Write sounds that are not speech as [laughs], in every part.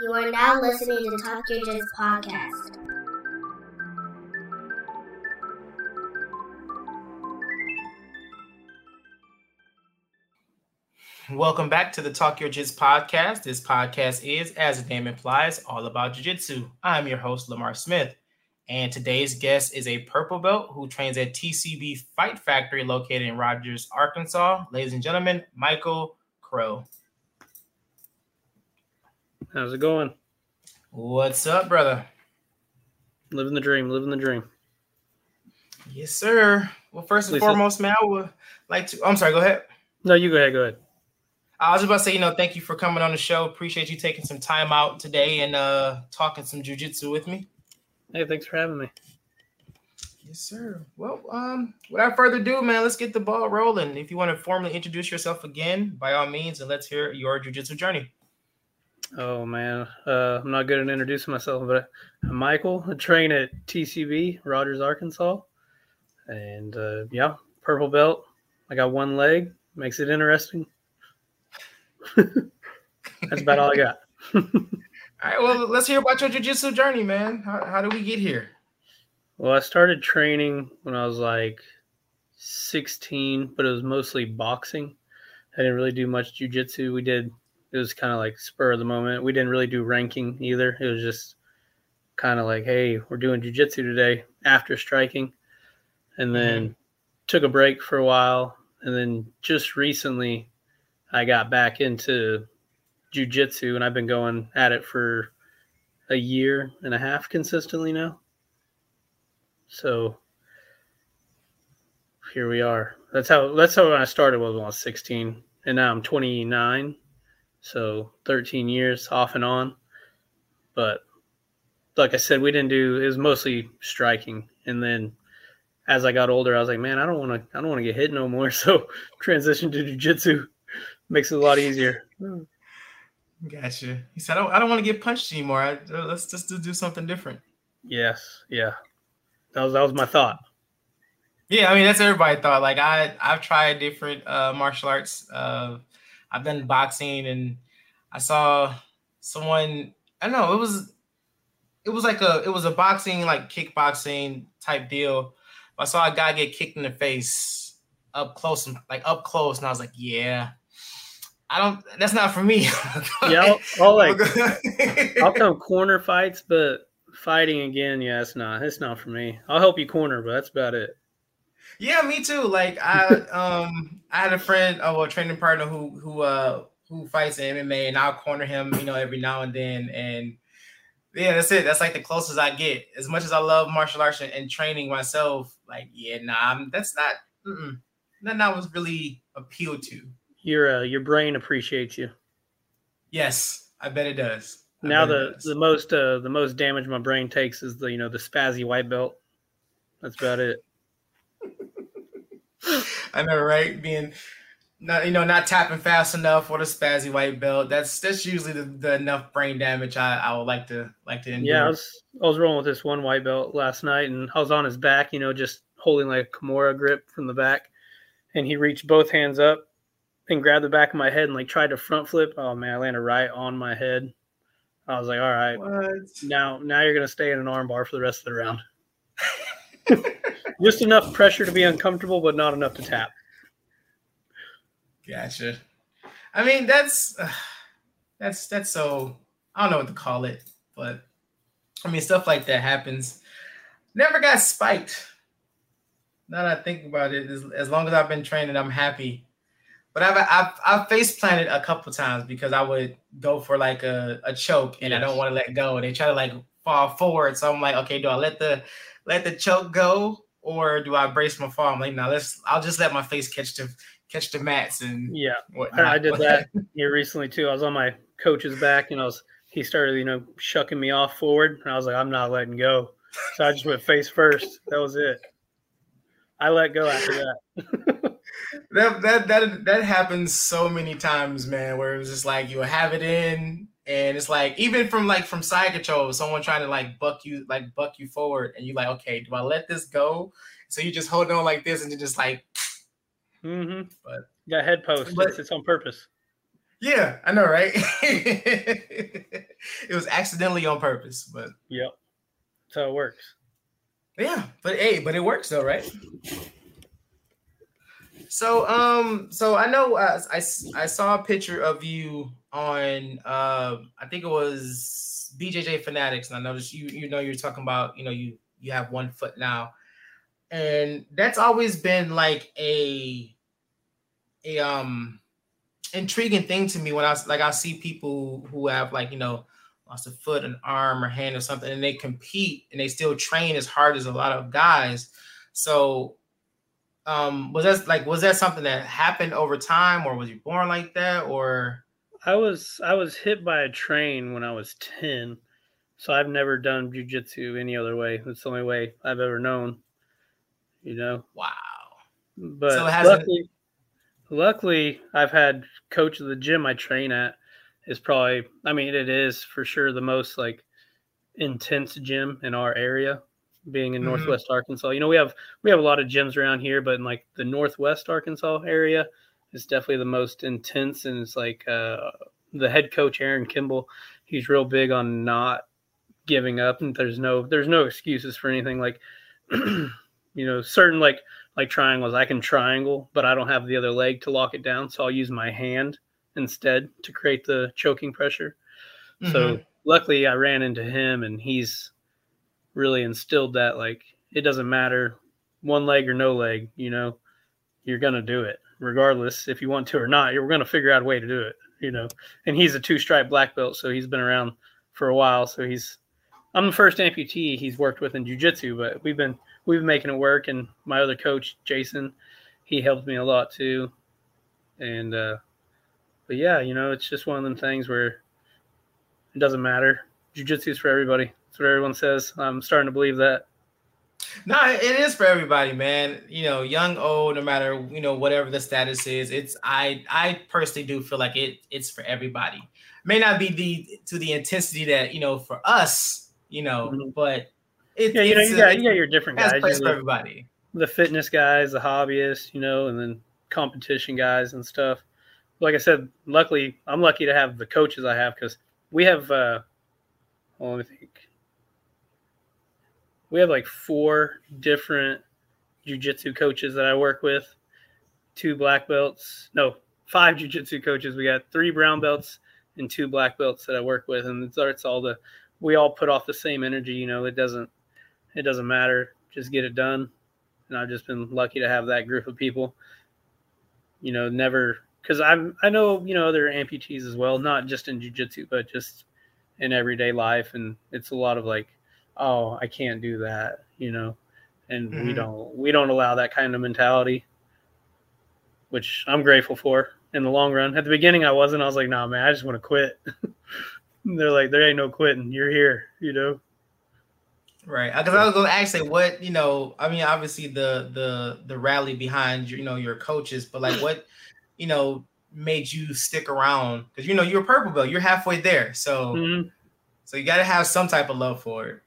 You are now listening to Talk Yo Jits podcast. Welcome back to the Talk Yo Jits podcast. This podcast is, as the name implies, all about jiu-jitsu. I'm your host, Lamar Smith. And today's guest is a purple belt who trains at TCB Fight Factory located in Rogers, Arkansas. Ladies and gentlemen, Michael Crow. How's it going? What's up, brother? Living the dream, living the dream. Yes, sir. Well, first and Lisa. foremost, man, I would like to. I'm sorry, go ahead. No, you go ahead, go ahead. I was just about to say, you know, thank you for coming on the show. Appreciate you taking some time out today and uh talking some jujitsu with me. Hey, thanks for having me. Yes, sir. Well, um, without further ado, man, let's get the ball rolling. If you want to formally introduce yourself again, by all means, and let's hear your jujitsu journey. Oh man, uh, I'm not good at introducing myself, but I'm Michael. I train at TCB, Rogers, Arkansas, and uh, yeah, purple belt. I got one leg, makes it interesting. [laughs] That's about all I got. [laughs] All right, well, let's hear about your jujitsu journey, man. How, how did we get here? Well, I started training when I was like 16, but it was mostly boxing. I didn't really do much jujitsu. We did, it was kind of like spur of the moment. We didn't really do ranking either. It was just kind of like, hey, we're doing jujitsu today after striking. And mm-hmm. then took a break for a while. And then just recently, I got back into jujitsu and I've been going at it for a year and a half consistently now. So here we are. That's how that's how I started was when I was 16, and now I'm 29, so 13 years off and on. But like I said, we didn't do it was mostly striking, and then as I got older, I was like, man, I don't want to I don't want to get hit no more. [laughs] So transition to jujitsu makes it a lot easier. Gotcha. He said, "I don't, want to get punched anymore. I, uh, let's just do- do something different." Yes, yeah, that was that was my thought. Yeah, I mean that's everybody thought. Like I, I've tried different uh, martial arts. Uh, I've done boxing, and I saw someone. I don't know. It was, it was like a, it was a boxing like kickboxing type deal. I saw a guy get kicked in the face up close, and like up close, and I was like, yeah, I don't. That's not for me. [laughs] Yeah, [laughs] I'll, I'll like I'll come corner fights, but fighting again, yeah, it's not. It's not for me. I'll help you corner, but that's about it. Yeah, me too. Like I [laughs] um I had a friend, oh, a training partner who who uh who fights in MMA and I'll corner him, you know, every now and then. And yeah, that's it. That's like the closest I get. As much as I love martial arts and, and training myself, like, yeah, nah, I'm, that's not mm-mm. nothing I was really appealed to. Your uh, your brain appreciates you. Yes, I bet it does. I now the does. the most uh, the most damage my brain takes is the you know the spazzy white belt. That's about it. [laughs] I know, right? Being not, you know, not tapping fast enough or the spazzy white belt. That's that's usually the, the enough brain damage I, I would like to like to endure. Yeah, I was I was rolling with this one white belt last night, and I was on his back, you know, just holding like a Kimura grip from the back, and he reached both hands up and grabbed the back of my head and like tried to front flip. Oh man, I landed right on my head. I was like, all right, What? now now you're gonna stay in an armbar for the rest of the round. [laughs] Just enough pressure to be uncomfortable, but not enough to tap. Gotcha. I mean, that's uh, that's that's so I don't know what to call it, but I mean, stuff like that happens. Never got spiked. Now that I think about it, as, as long as I've been training, I'm happy. But I've I've, I've face planted a couple times because I would go for like a, a choke and I don't want to let go. And they try to like fall forward. So I'm like, okay, do I let the let the choke go or do I brace my fall? I'm like, no, let's I'll just let my face catch the catch the mats and Yeah, whatnot. I, did that [laughs] here recently too. I was on my coach's back, and I was he started you know shucking me off forward, and I was like, I'm not letting go. So I just went face first. That was it. I let go after that. [laughs] that that that that happens so many times, man. Where it's just like you have it in, and it's like even from like from side control, someone trying to like buck you, like buck you forward, and you're like, okay, do I let this go? So you just hold on like this, and you just like, mm-hmm. But- Got head post. but- it's, it's on purpose. Yeah, I know, right? [laughs] it was accidentally on purpose, but Yep. That's how it works. yeah, but hey, but it works though, right? So, um, so I know uh, I I saw a picture of you on uh, I think it was BJJ Fanatics, and I noticed you you know you're talking about you know you you have one foot now, and that's always been like a a um intriguing thing to me when I like I see people who have like you know lost a foot, an arm, or hand or something, and they compete and they still train as hard as a lot of guys. So, um, was that like was that something that happened over time, or was you born like that, or? I was I was hit by a train when I was ten, so I've never done jujitsu any other way. It's the only way I've ever known. You know. Wow. But So luckily, luckily, I've had coach of the gym I train at is probably. I mean, it is for sure the most like intense gym in our area. Being in Mhm. Northwest Arkansas, you know, we have we have a lot of gyms around here, but in like the Northwest Arkansas area, it's definitely the most intense. And it's like uh, the head coach Aaron Kimball, he's real big on not giving up, and there's no there's no excuses for anything. Like, [clears throat] you know, certain like like triangles, I can triangle, but I don't have the other leg to lock it down, so I'll use my hand instead to create the choking pressure. So Mhm. luckily, I ran into him, and he's really instilled that like it doesn't matter one leg or no leg, you know, you're gonna do it regardless if you want to or not. You're gonna figure out a way to do it, you know. And he's a two stripe black belt, so he's been around for a while. So he's I'm the first amputee he's worked with in jujitsu, but we've been we've been making it work. And my other coach, Jason, he helped me a lot too. And uh but yeah, you know, it's just one of them things where it doesn't matter. Jiu-jitsu is for everybody. That's what everyone says. I'm starting to believe that. No, it is for everybody, man. You know, young, old, no matter you know whatever the status is. It's I I personally do feel like it it's for everybody. May not be the to the intensity that you know for us, you know, Mhm. but it, Yeah, you know, you got you got your different guys. place for everybody. the fitness guys, the hobbyists, you know, and then competition guys and stuff. Like I said, luckily, I'm lucky to have the coaches I have because we have. uh well, let me think. We have like four different jujitsu coaches that I work with, two black belts, no, five jujitsu coaches. We got three brown belts and two black belts that I work with, and it's, it's all the we all put off the same energy. You know, it doesn't it doesn't matter. Just get it done and I've just been lucky to have that group of people. You know, never because I'm I know you know other amputees as well, not just in jujitsu, but just in everyday life, and it's a lot of like, oh, I can't do that, you know, and we Mhm. don't we don't allow that kind of mentality, which I'm grateful for in the long run. At the beginning, I wasn't. I was like, nah, man, I just want to quit. [laughs] They're like, there ain't no quitting. You're here, you know. Right, because I was going to ask, like, what you know. I mean, obviously the the the rally behind you know your coaches, but like, what you know made you stick around? Because you know you're a purple belt, you're halfway there, so Mhm. so you got to have some type of love for it.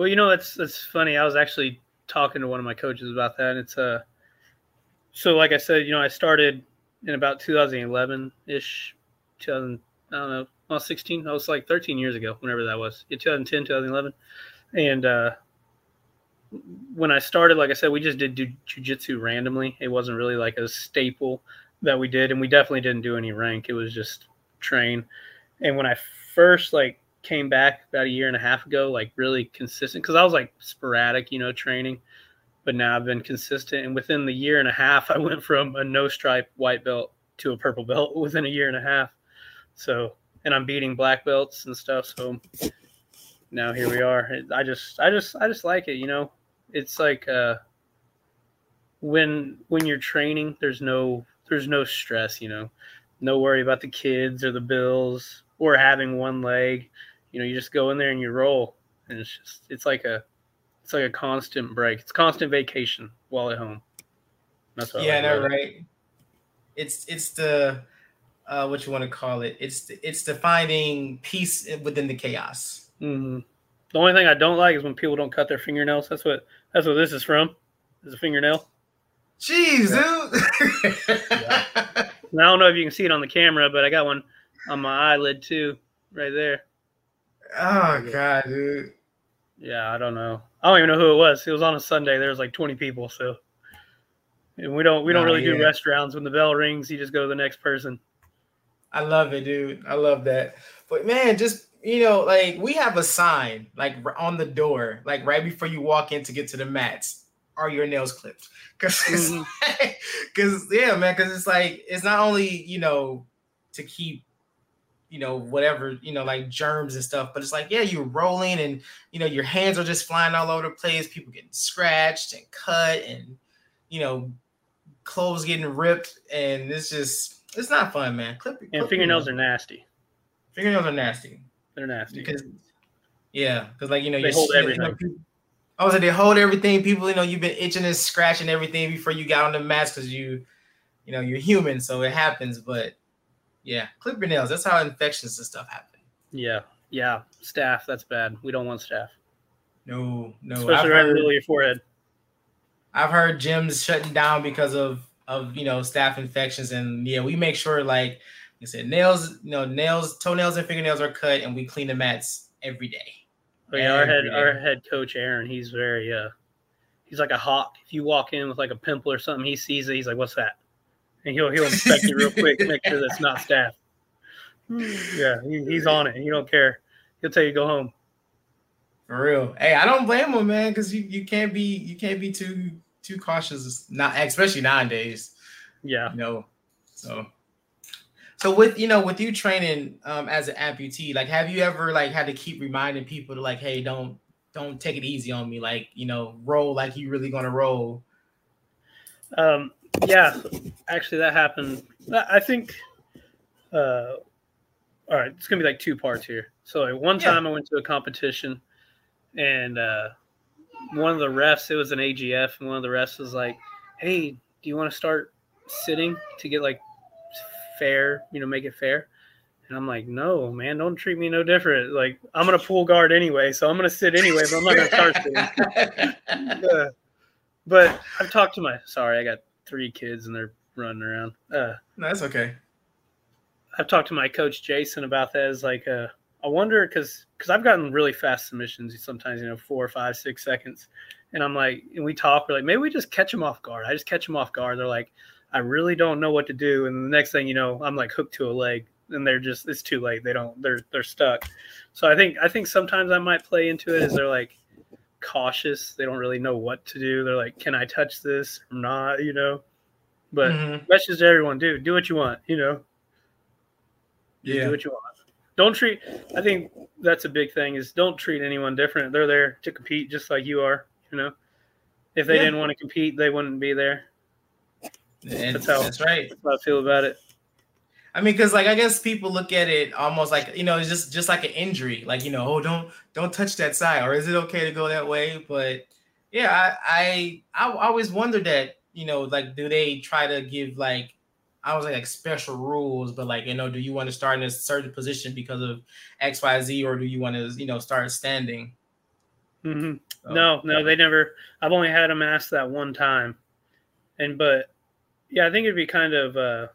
Well, you know, that's that's funny. I was actually talking to one of my coaches about that. And it's uh so like I said, you know, I started in about 2011 ish, 2000. I don't know, well, 16. I was like 13 years ago, whenever that was. Yeah, 2010, 2011, and uh when I started, like I said, we just did do jujitsu randomly. It wasn't really like a staple that we did, and we definitely didn't do any rank. It was just train. And when I first like came back about a year and a half ago, like really consistent, because I was like sporadic, you know, training. But now I've been consistent, and within the year and a half, [laughs] I went from a no stripe white belt to a purple belt [laughs] within a year and a half. So, and I'm beating black belts and stuff. So now here we are. I just, I just, I just like it. You know, it's like uh, when when you're training, there's no there's no stress. You know, no worry about the kids or the bills or having one leg. You know, you just go in there and you roll, and it's just it's like a it's like a constant break. It's constant vacation while at home. That's what I yeah, like no, right. It's it's the uh, what you want to call it. It's the, it's the finding peace within the chaos. Mhm. The only thing I don't like is when people don't cut their fingernails. That's what that's what this is from. Is a fingernail. Jeez, dude. [laughs] And I don't know if you can see it on the camera, but I got one on my eyelid too, right there. Oh god, dude. Yeah, I don't know. I don't even know who it was. It was on a Sunday. There was like 20 people, so and we don't we don't Oh, really do yeah. rest rounds. When the bell rings, you just go to the next person. I love it, dude. I love that. But man, just you know, like we have a sign like on the door, like right before you walk in to get to the mats. Are your nails clipped? Because, because mm-hmm. [laughs] yeah, man. Because it's like it's not only you know to keep you know whatever you know like germs and stuff, but it's like yeah, you're rolling and you know your hands are just flying all over the place. People getting scratched and cut, and you know clothes getting ripped, and it's just it's not fun, man. Clip, clip And fingernails nails. are nasty. Fingernails are nasty They're nasty. because yeah, because like you know They you hold you know, everything. people- I was like they hold everything. People, you know, you've been itching and scratching everything before you got on the mats because you, you know, you're human, so it happens. But yeah, clip your nails. That's how infections and stuff happen. Yeah, yeah. Staph, that's bad. We don't want staph, No, no. I've especially right in the middle of your forehead. I've heard gyms shutting down because of of you know staph infections, and yeah, we make sure like you said nails, you know, nails, toenails, and fingernails are cut, and we clean the mats every day. But yeah, our head day. our head coach Aaron, he's very uh he's like a hawk. If you walk in with like a pimple or something, he sees it, he's like, What's that? And he'll he'll inspect it real quick, make sure that's not staph. Yeah, he, he's on it. He don't care. He'll tell you go home. For real. Hey, I don't blame him, man, because you, you can't be you can't be too too cautious, not especially nowadays. Yeah. You know, so so with you know with you training um as an amputee, like have you ever like had to keep reminding people to like, hey, don't don't take it easy on me, like you know, roll like you really gonna roll. Um, yeah, actually, that happened. I think. Uh, all right, it's gonna be like two parts here. So, like, one Yeah. time I went to a competition, and uh, one of the refs, it was an AGF, and one of the refs was like, "Hey, do you want to start sitting to get like fair? You know, make it fair." And I'm like, "No, man, don't treat me no different. Like, I'm gonna pull guard anyway, so I'm gonna sit anyway, but I'm not gonna start sitting." Uh, [laughs] but I've talked to my sorry, I got three kids and they're running around. Uh, no, that's okay. I've talked to my coach Jason about that. Is like, uh, I wonder because because I've gotten really fast submissions sometimes, you know, four, five, six seconds, and I'm like, and we talk, we're like, maybe we just catch them off guard. I just catch them off guard. They're like, I really don't know what to do, and the next thing you know, I'm like hooked to a leg, and they're just it's too late. They don't, they're they're stuck. So I think I think sometimes I might play into it. Is they're like cautious. They don't really know what to do. They're like, can I touch this or not? You know, but Mhm. message to everyone, dude, do what you want. You know, yeah, do what you want. Don't treat. I think that's a big thing. Is don't treat anyone different. They're there to compete just like you are. You know, if they Yeah. didn't want to compete, they wouldn't be there. and That's how- that's right. That's how I feel about it. I mean, because like I guess people look at it almost like you know, it's just just like an injury. Like you know, oh don't don't touch that side, or is it okay to go that way? But yeah, I I, I always wondered that you know, like do they try to give like I was like, like special rules, but like you know, do you want to start in a certain position because of X Y Z, or do you want to you know start standing? hmm So- No, no, they never. I've only had them ask that one time, and but yeah, I think it'd be kind of uh,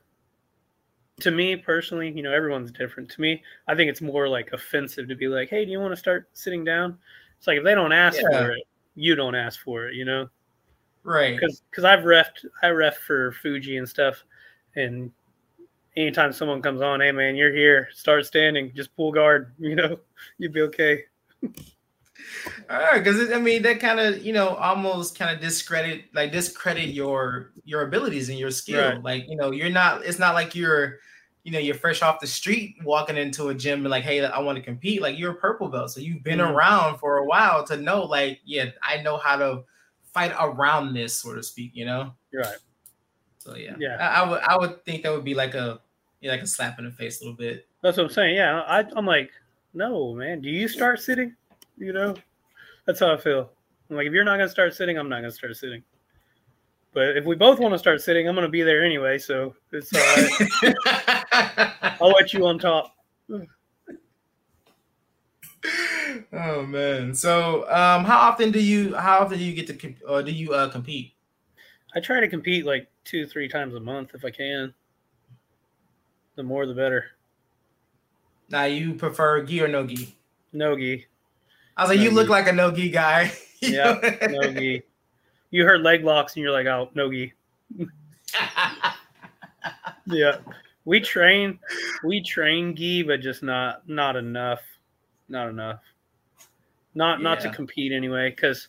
to me personally. You know, everyone's different. To me, I think it's more like offensive to be like, "Hey, do you want to start sitting down?" It's like if they don't ask Yeah. for it, you don't ask for it. You know, right. because because I've refed I ref for Fuji and stuff, and anytime someone comes on, hey man, you're here, start standing, just pull guard. [laughs] You know, you'd be okay. [laughs] All right, because I mean that kind of you know almost kind of discredit like discredit your your abilities and your skill. Right. Like you know you're not. It's not like you're you know you're fresh off the street walking into a gym and like hey I want to compete. Like you're a purple belt, so you've been Mhm. around for a while to know like yeah I know how to fight around this so to speak. You know. Right. So yeah, Yeah. I, I would I would think that would be like a yeah, like a slap in the face a little bit. That's what I'm saying. Yeah, I, I'm like, no, man. Do you start sitting? You know, that's how I feel. I'm like, if you're not gonna start sitting, I'm not gonna start sitting. But if we both want to start sitting, I'm gonna be there anyway. So it's all right. [laughs] I'll let you on top. oh man. So um how often do you how often do you get to comp- or do you uh compete? I try to compete like two, three times a month if I can. The more the better. Now you prefer gi or no gi? No gi. I was like, No you look like a no gi guy. [laughs] Yeah, no gi. You heard leg locks and you're like, oh, no gi. [laughs] Yeah. We train we train gi, but just not not enough. Not enough. Not not to compete anyway, because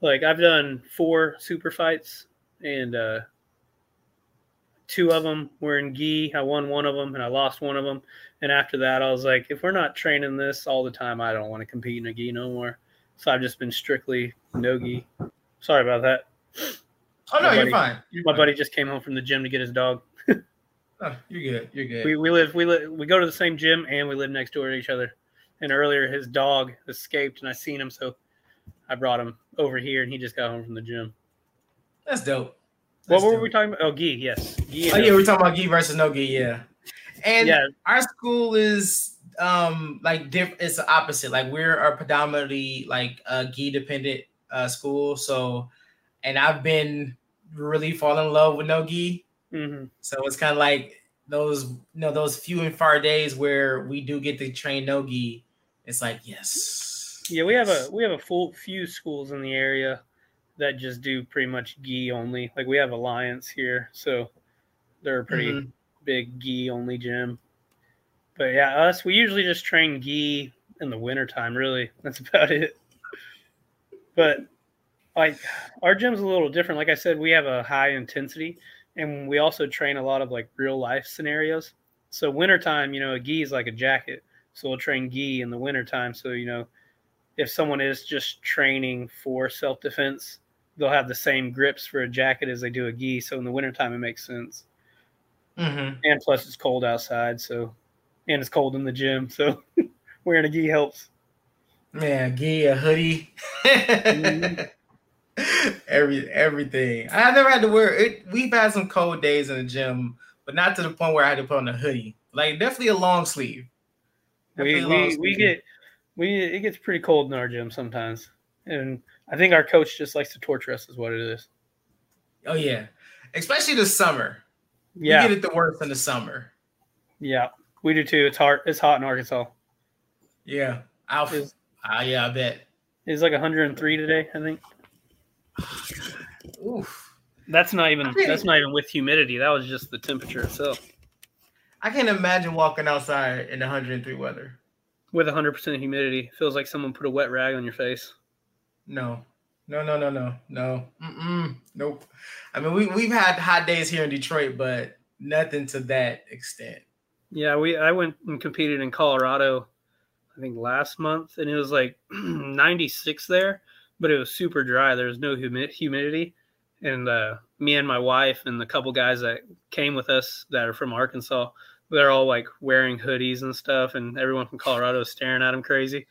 like I've done four super fights and uh two of them were in gi. I won one of them and I lost one of them. And after that, I was like, if we're not training this all the time, I don't want to compete in a gi no more. So I've just been strictly no gi. Sorry about that. oh no, My you're buddy- fine. You're My fine. buddy just came home from the gym to get his dog. [laughs] Oh, you're good. You're good. We, we live we live we go to the same gym and we live next door to each other. And earlier his dog escaped and I seen him, so I brought him over here and he just got home from the gym. That's dope. What That's were dope. we talking about? Oh, gi, yes, gi. Oh yeah, we're talking about gi versus no gi. Yeah, and yeah, our school is um like diff- it's the opposite. Like we're a predominantly like a gi dependent uh school. So and i've been really falling in love with no gi. Hmm so it's kind of like those you know those few and far days where we do get to train no gi. It's like yes. Yeah. We have a we have a full few schools in the area that just do pretty much gi only. Like we have Alliance here, so they're pretty Mhm. Big gi only gym. But yeah, us we usually just train gi in the wintertime, really. [laughs] That's about it. But like our gym's a little different. Like I said, we have a high intensity and we also train a lot of like real life scenarios. So wintertime, you know, a gi is like a jacket. So we'll train gi in the wintertime. So, you know, if someone is just training for self defense, they'll have the same grips for a jacket as they do a gi. So in the wintertime it makes sense Mhm. and plus it's cold outside so and it's cold in the gym so [laughs] wearing a gi helps. Man gi a hoodie. Mhm. [laughs] every everything. I've never had to wear it we've had some cold days in the gym but not to the point where i had to put on a hoodie. Like definitely a long sleeve. We, Definitely long we, we get we it gets pretty cold in our gym sometimes. And i think our coach just likes to torture us is what it is. Oh yeah, especially the summer. Yeah. we get it the worst in the summer. yeah we do too. It's hard it's hot in arkansas. Yeah, I'll. Ah, yeah, I bet. it's like 103 today i think. Oof, that's not even that's not even with humidity. That was just the temperature itself. I can't imagine walking outside in 103 weather. with 100% humidity. Feels like someone put a wet rag on your face. No, no, no, no, no, no. Mm-mm. Nope. I mean, we we've had hot days here in Detroit, but nothing to that extent. Yeah, we I went and competed in Colorado, I think last month, and it was like [clears throat] 96 there, but it was super dry. There was no humi- humidity, and uh, me and my wife and the couple guys that came with us that are from Arkansas, they're all like wearing hoodies and stuff, and everyone from Colorado is staring at them crazy.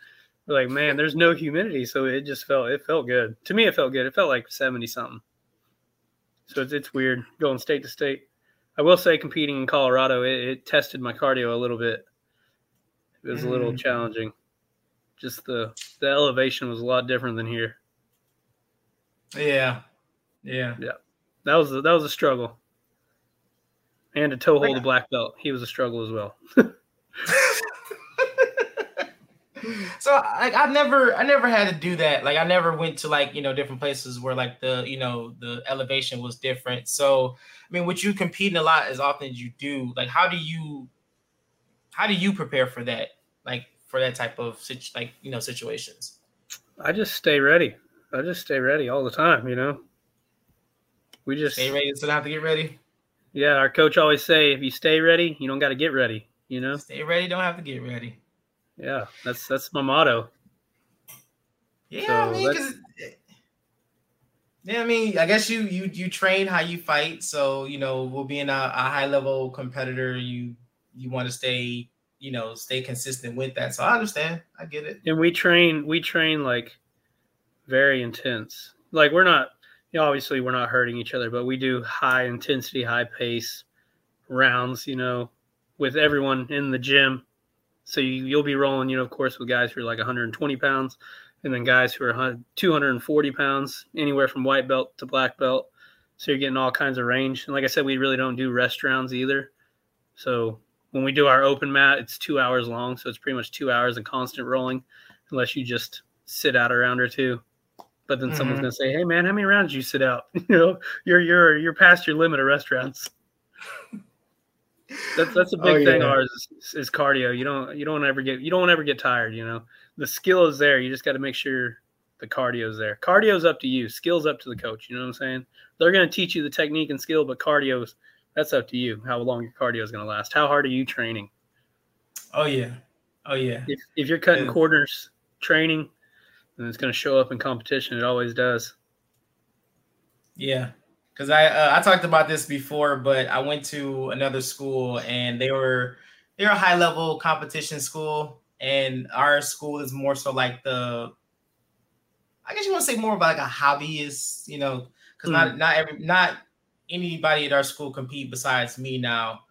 Like, man, there's no humidity, so it just felt it felt good. To me, it felt good. It felt like 70 something. So it's it's weird going state to state. I will say, competing in Colorado, it, it tested my cardio a little bit. It was a little Mm. challenging. Just the the elevation was a lot different than here. Yeah, yeah. Yeah. That was a, that was a struggle. And to toe hold a black belt, he was a struggle as well. [laughs] [laughs] [laughs] so like I've never I never had to do that. Like I never went to like you know different places where like the you know the elevation was different. So I mean, with you competing a lot as often as you do, like how do you how do you prepare for that? Like for that type of situ- like you know situations. I just stay ready. I just stay ready all the time. You know. We just Stay ready, so don't have to get ready. yeah. Our coach always say, if you stay ready, you don't got to get ready. You know. Stay ready, don't have to get ready. Yeah, that's that's my motto. Yeah, So I mean, 'cause- yeah, I mean, I guess you you you train how you fight. So you know, we'll being a, a high level competitor, you you want to stay, you know, stay consistent with that. So I understand, I get it. and we train we train like very intense like we're not you know, obviously we're not hurting each other but we do high intensity high pace rounds you know with everyone in the gym so you, you'll be rolling you know of course with guys who are like 120 pounds and then guys who are 240 pounds anywhere from white belt to black belt so you're getting all kinds of range and like i said we really don't do rest rounds either so when we do our open mat, it's two hours long, so it's pretty much two hours of constant rolling, unless you just sit out a round or two. But then someone's Mhm. gonna say, "Hey man, how many rounds you sit out? [laughs] you know, you're you're you're past your limit of rest rounds." That's that's a Oh, big thing. yeah. Ours is, is cardio. You don't you don't ever get you don't ever get tired. You know, the skill is there. You just got to make sure the cardio is there. Cardio's up to you. Skill's up to the coach. You know what I'm saying? They're gonna teach you the technique and skill, but cardio's that's up to you. How long your cardio is gonna last? How hard are you training? Oh yeah. Oh yeah. If if you're cutting Yeah. corners training, then it's gonna show up in competition. It always does. Yeah, because I uh, I talked about this before, but I went to another school and they were they're a high level competition school, and our school is more so like the I guess you want to say more about like a hobbyist, you know, because not not every not anybody at our school compete besides me now.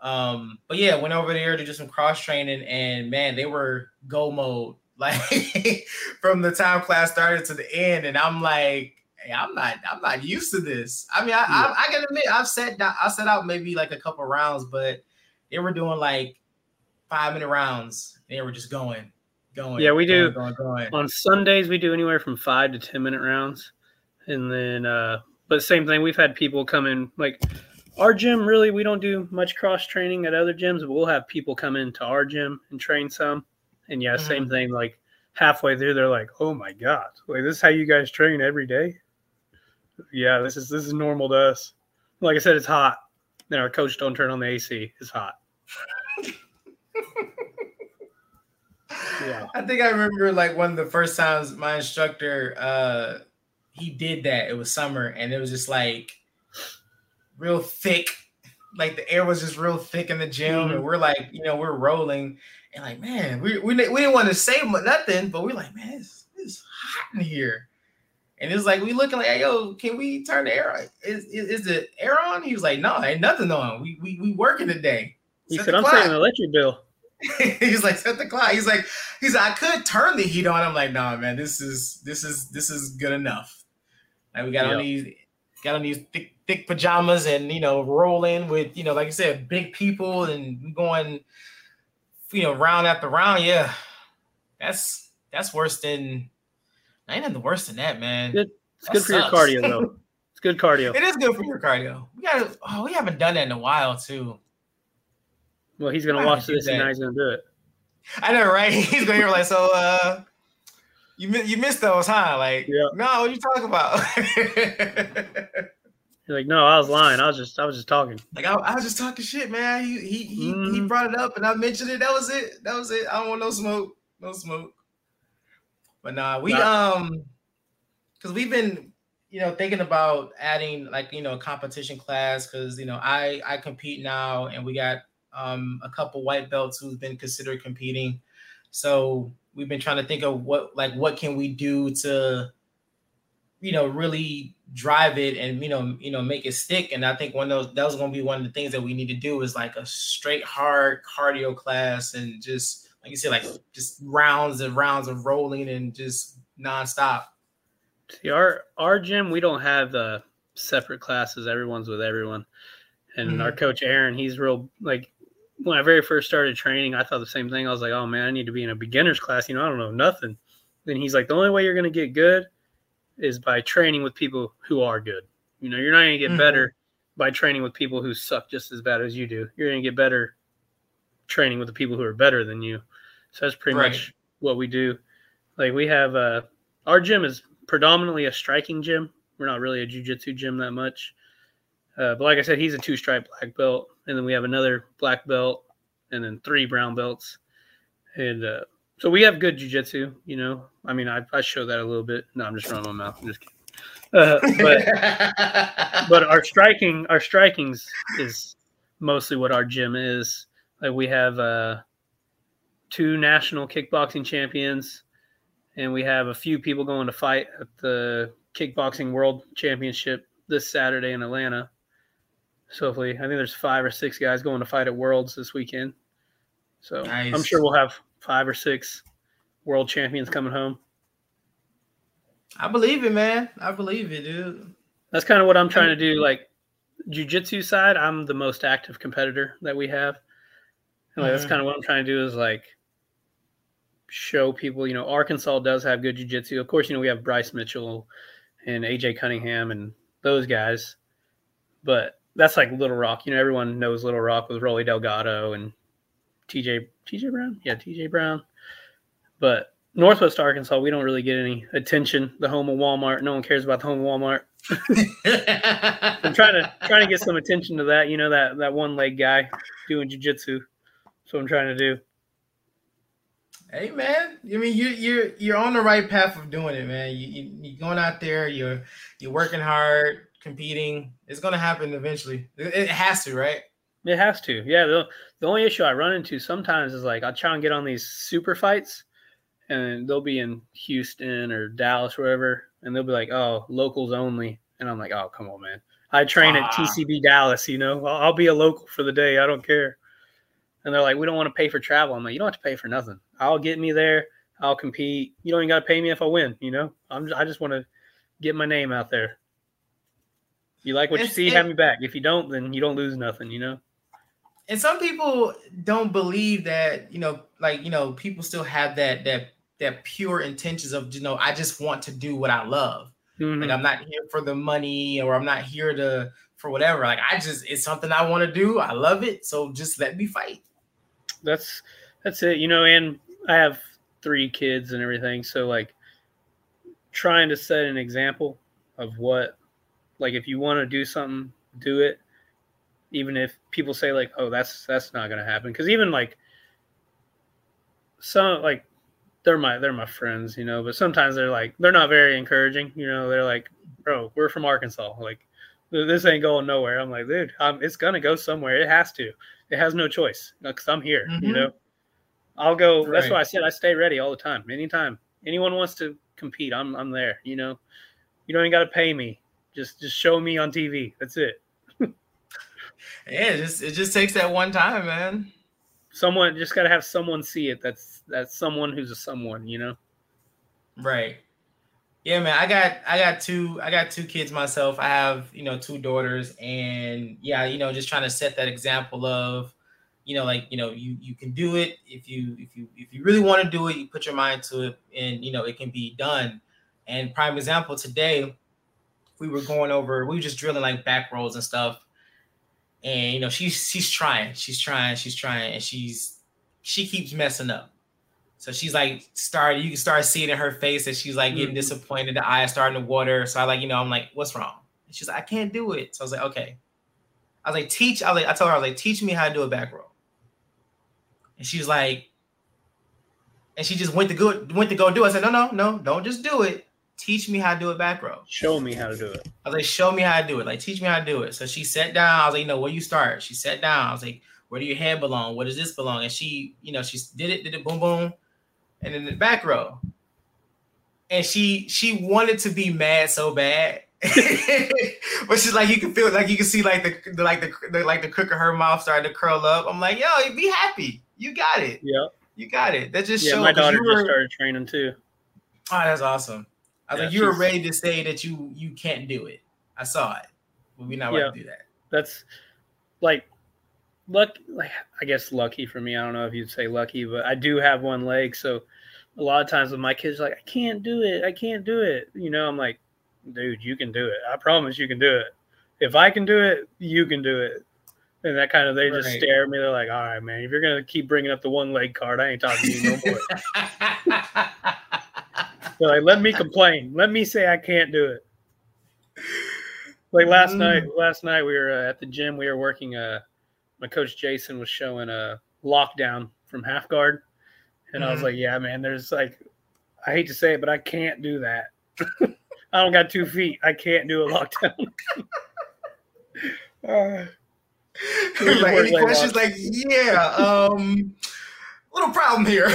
Um, but yeah, went over there to do some cross training, and man, they were go mode [laughs] like from the time class started to the end, and I'm like, hey, I'm not, I'm not used to this. I mean, I, I, I gotta admit, I've set down, I set out maybe like a couple rounds, but they were doing like five minute rounds. They were just going, going. Yeah, we do. going, going, going. On Sundays, we do anywhere from five to ten minute rounds, and then, uh, but same thing. We've had people come in like our gym. Really, we don't do much cross training at other gyms, but we'll have people come into our gym and train some. And yeah, same thing. Like halfway through, they're like, "Oh my god, like this is how you guys train every day." Yeah, this is this is normal to us. Like I said, it's hot. Then our coach don't turn on the AC. It's hot. [laughs] Yeah. I think I remember like one of the first times my instructor uh he did that. It was summer and it was just like real thick. Like the air was just real thick in the gym, Mhm. and we're like, you know, we're rolling, and like, man, we we, we didn't want to say nothing, but we're like, man, it's, it's hot in here. And it's like we looking like, hey, yo, can we turn the air? on? Is, is is the air on? He was like, no, ain't nothing on. We we we working today. He Set said, "I'm clock." saving an electric bill." [laughs] he's like set the clock. He's like he's like I could turn the heat on. I'm like nah, man. This is this is this is good enough. Like we got on these got on these thick thick pajamas and you know rolling with you know like I said big people and going you know round after round. Yeah, that's that's worse than ain't nothing worse than that, man. Good. It's That good for your cardio, though. [laughs] It's good cardio. It is good for your cardio. We got oh we haven't done that in a while too. Well, he's gonna watch this and now he's gonna do it. I know, right? [laughs] He's gonna hear like, so uh you you missed those, huh? Like, Yeah. no, what you talking about? [laughs] You're like, no, I was lying. I was just, I was just talking. like, I, I was just talking shit, man. He he he, he Mhm. brought it up, and I mentioned it. That was it. That was it. I don't want no smoke, no smoke. But nah, we Nah. um, because we've been, you know, thinking about adding like you know a competition class because you know I I compete now, and we got um a couple white belts who's been considered competing. So we've been trying to think of what like what can we do to you know really drive it and you know you know make it stick and i think one of those that was going to be one of the things that we need to do is like a straight hard cardio class and just like you said like just rounds and rounds of rolling and just nonstop See, our our gym, we don't have uh, separate classes. Everyone's with everyone. And our coach Aaron, he's real like when I very first started training, I thought the same thing. I was like, oh man, I need to be in a beginner's class. You know, I don't know nothing. Then he's like, the only way you're gonna get good is by training with people who are good. You know, you're not gonna get Mhm. better by training with people who suck just as bad as you do. You're gonna get better training with the people who are better than you. So that's pretty Right. much what we do. Like we have uh our gym is predominantly a striking gym. We're not really a jujitsu gym that much. Uh, but like I said, he's a two stripe black belt, and then we have another black belt, and then three brown belts, and uh, so we have good jujitsu. You know, I mean, I, I show that a little bit. No, I'm just running my mouth. I'm just kidding. Uh, but [laughs] but our striking our strikings is mostly what our gym is like we have uh two national kickboxing champions and we have a few people going to fight at the kickboxing world championship this saturday in atlanta so hopefully i think there's five or six guys going to fight at worlds this weekend so i'm sure we'll have five or six world champions coming home i believe it man i believe it dude That's kind of what I'm trying to do. Like jujitsu side, I'm the most active competitor that we have. And like, that's Mhm. kind of what I'm trying to do is like show people, you know, Arkansas does have good jujitsu. Of course, you know, we have Bryce Mitchell and AJ Cunningham and those guys, but that's like Little Rock. You know, everyone knows Little Rock with Rolly Delgado and TJ TJ Brown. Yeah, TJ Brown. But Northwest Arkansas, we don't really get any attention. The home of Walmart. No one cares about the home of Walmart. [laughs] I'm trying to trying to get some attention to that. You know that that one leg guy doing jujitsu. That's what I'm trying to do. Hey man, I mean you you're you're on the right path of doing it, man. You, you you're going out there, you're you're working hard, competing. It's gonna happen eventually. It, it has to, right? It has to. Yeah. The the only issue I run into sometimes is like I'll try and get on these super fights, and they'll be in Houston or Dallas, wherever, and they'll be like, "Oh, locals only," and I'm like, "Oh, come on, man. I train at Ah. TCB Dallas. You know, I'll, I'll be a local for the day. I don't care." And they're like, "We don't want to pay for travel." I'm like, "You don't have to pay for nothing. I'll get me there. I'll compete. You don't even got to pay me if I win. You know, I'm just, I just want to get my name out there." You like what you see, it- have me back. If you don't, then you don't lose nothing, you know? And some people don't believe that, you know, like you know, people still have that that that pure intentions of you know, I just want to do what I love. Mhm. Like I'm not here for the money or I'm not here to for whatever. Like I just it's something I want to do. I love it. So just let me fight. That's that's it you know and i have three kids and everything so like trying to set an example of what like if you want to do something do it. Even if people say like oh that's that's not going to happen because even like some like they're my they're my friends you know but sometimes they're like they're not very encouraging you know they're like bro we're from arkansas like this ain't going nowhere. I'm like dude um, it's gonna go somewhere it has to it has no choice because i'm here you Mhm. know? I'll go that's why i said i stay ready all the time anytime. Anyone wants to compete i'm, I'm there you know? You don't even got to pay me. Just just show me on tv that's it. [laughs] Yeah, it just it just takes that one time, man. someone just got to have someone see it that's that's someone who's a someone you know? Right. Yeah, man. I got I got two I got two kids myself. I have, you know, two daughters and yeah, you know, just trying to set that example of, you know, like, you know, you you can do it if you if you if you really want to do it, you put your mind to it and you know, it can be done. And prime example today, we were going over, we were just drilling like back rolls and stuff. And you know, she's she's trying, she's trying, she's trying, and she's she keeps messing up. So she's like started, you can start seeing in her face that she's like getting Mhm. disappointed, the eyes starting to water. So I like, you know, I'm like, what's wrong? And she's like, I can't do it. So I was like, okay. I was like, teach, I was like, I told her, I was like, teach me how to do a back roll. And she's like, and she just went to go went to go do it. I said, no, no, no, don't just do it. Teach me how to do a back roll. show me how to do it I was like, show me how to do it. Like, teach me how to do it. So she sat down. I was like, you know, where you start? She sat down. I was like, where do your head belong? Where does this belong? And she, you know, she did it, did it, boom, boom, and in the back roll. And she she wanted to be mad so bad. [laughs] but she's like, you can feel like you can see like the, the like the, the like the crook of her mouth starting to curl up. I'm like, yo, be happy. You got it. yeah You got it. That just yeah shows my daughter you just started training too Oh, that's awesome. I was Yeah, like, you were ready to say that you you can't do it. I saw it, but we're not ready to do that. that's like luck like i guess lucky for me. I don't know if you'd say lucky but i do have one leg. So a lot of times when my kids are like i can't do it. I can't do it. You know i'm like dude you can do it. I promise you can do it. If i can do it you can do it. And that kind of they just stare at me. They're like all right man if you're gonna keep bringing up the one leg card i ain't talking to you no more. [laughs] They're like let me complain. Let me say i can't do it. Like last Mm. night last night we were uh, at the gym we were working uh my coach jason was showing a lockdown from half guard and i was Mhm. like yeah man there's like i hate to say it but i can't do that [laughs] i don't got two feet i can't do a lockdown [laughs] Uh, [laughs] like, any questions? Like, yeah, um, little problem here.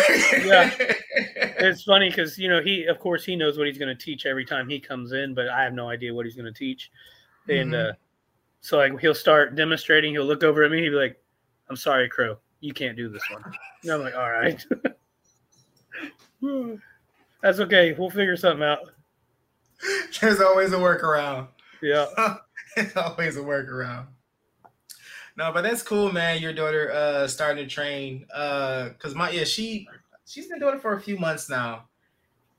Yeah. it's funny because you know he of course he knows what he's going to teach every time he comes in but i have no idea what he's going to teach and Mhm. uh so like he'll start demonstrating he'll look over at me he'll be like i'm sorry crow you can't do this one and i'm like all right [laughs] that's okay we'll figure something out There's always a workaround. yeah [laughs] There's always a workaround. no, but that's cool, man. Your daughter uh starting to train. Uh cause my yeah, she she's been doing it for a few months now.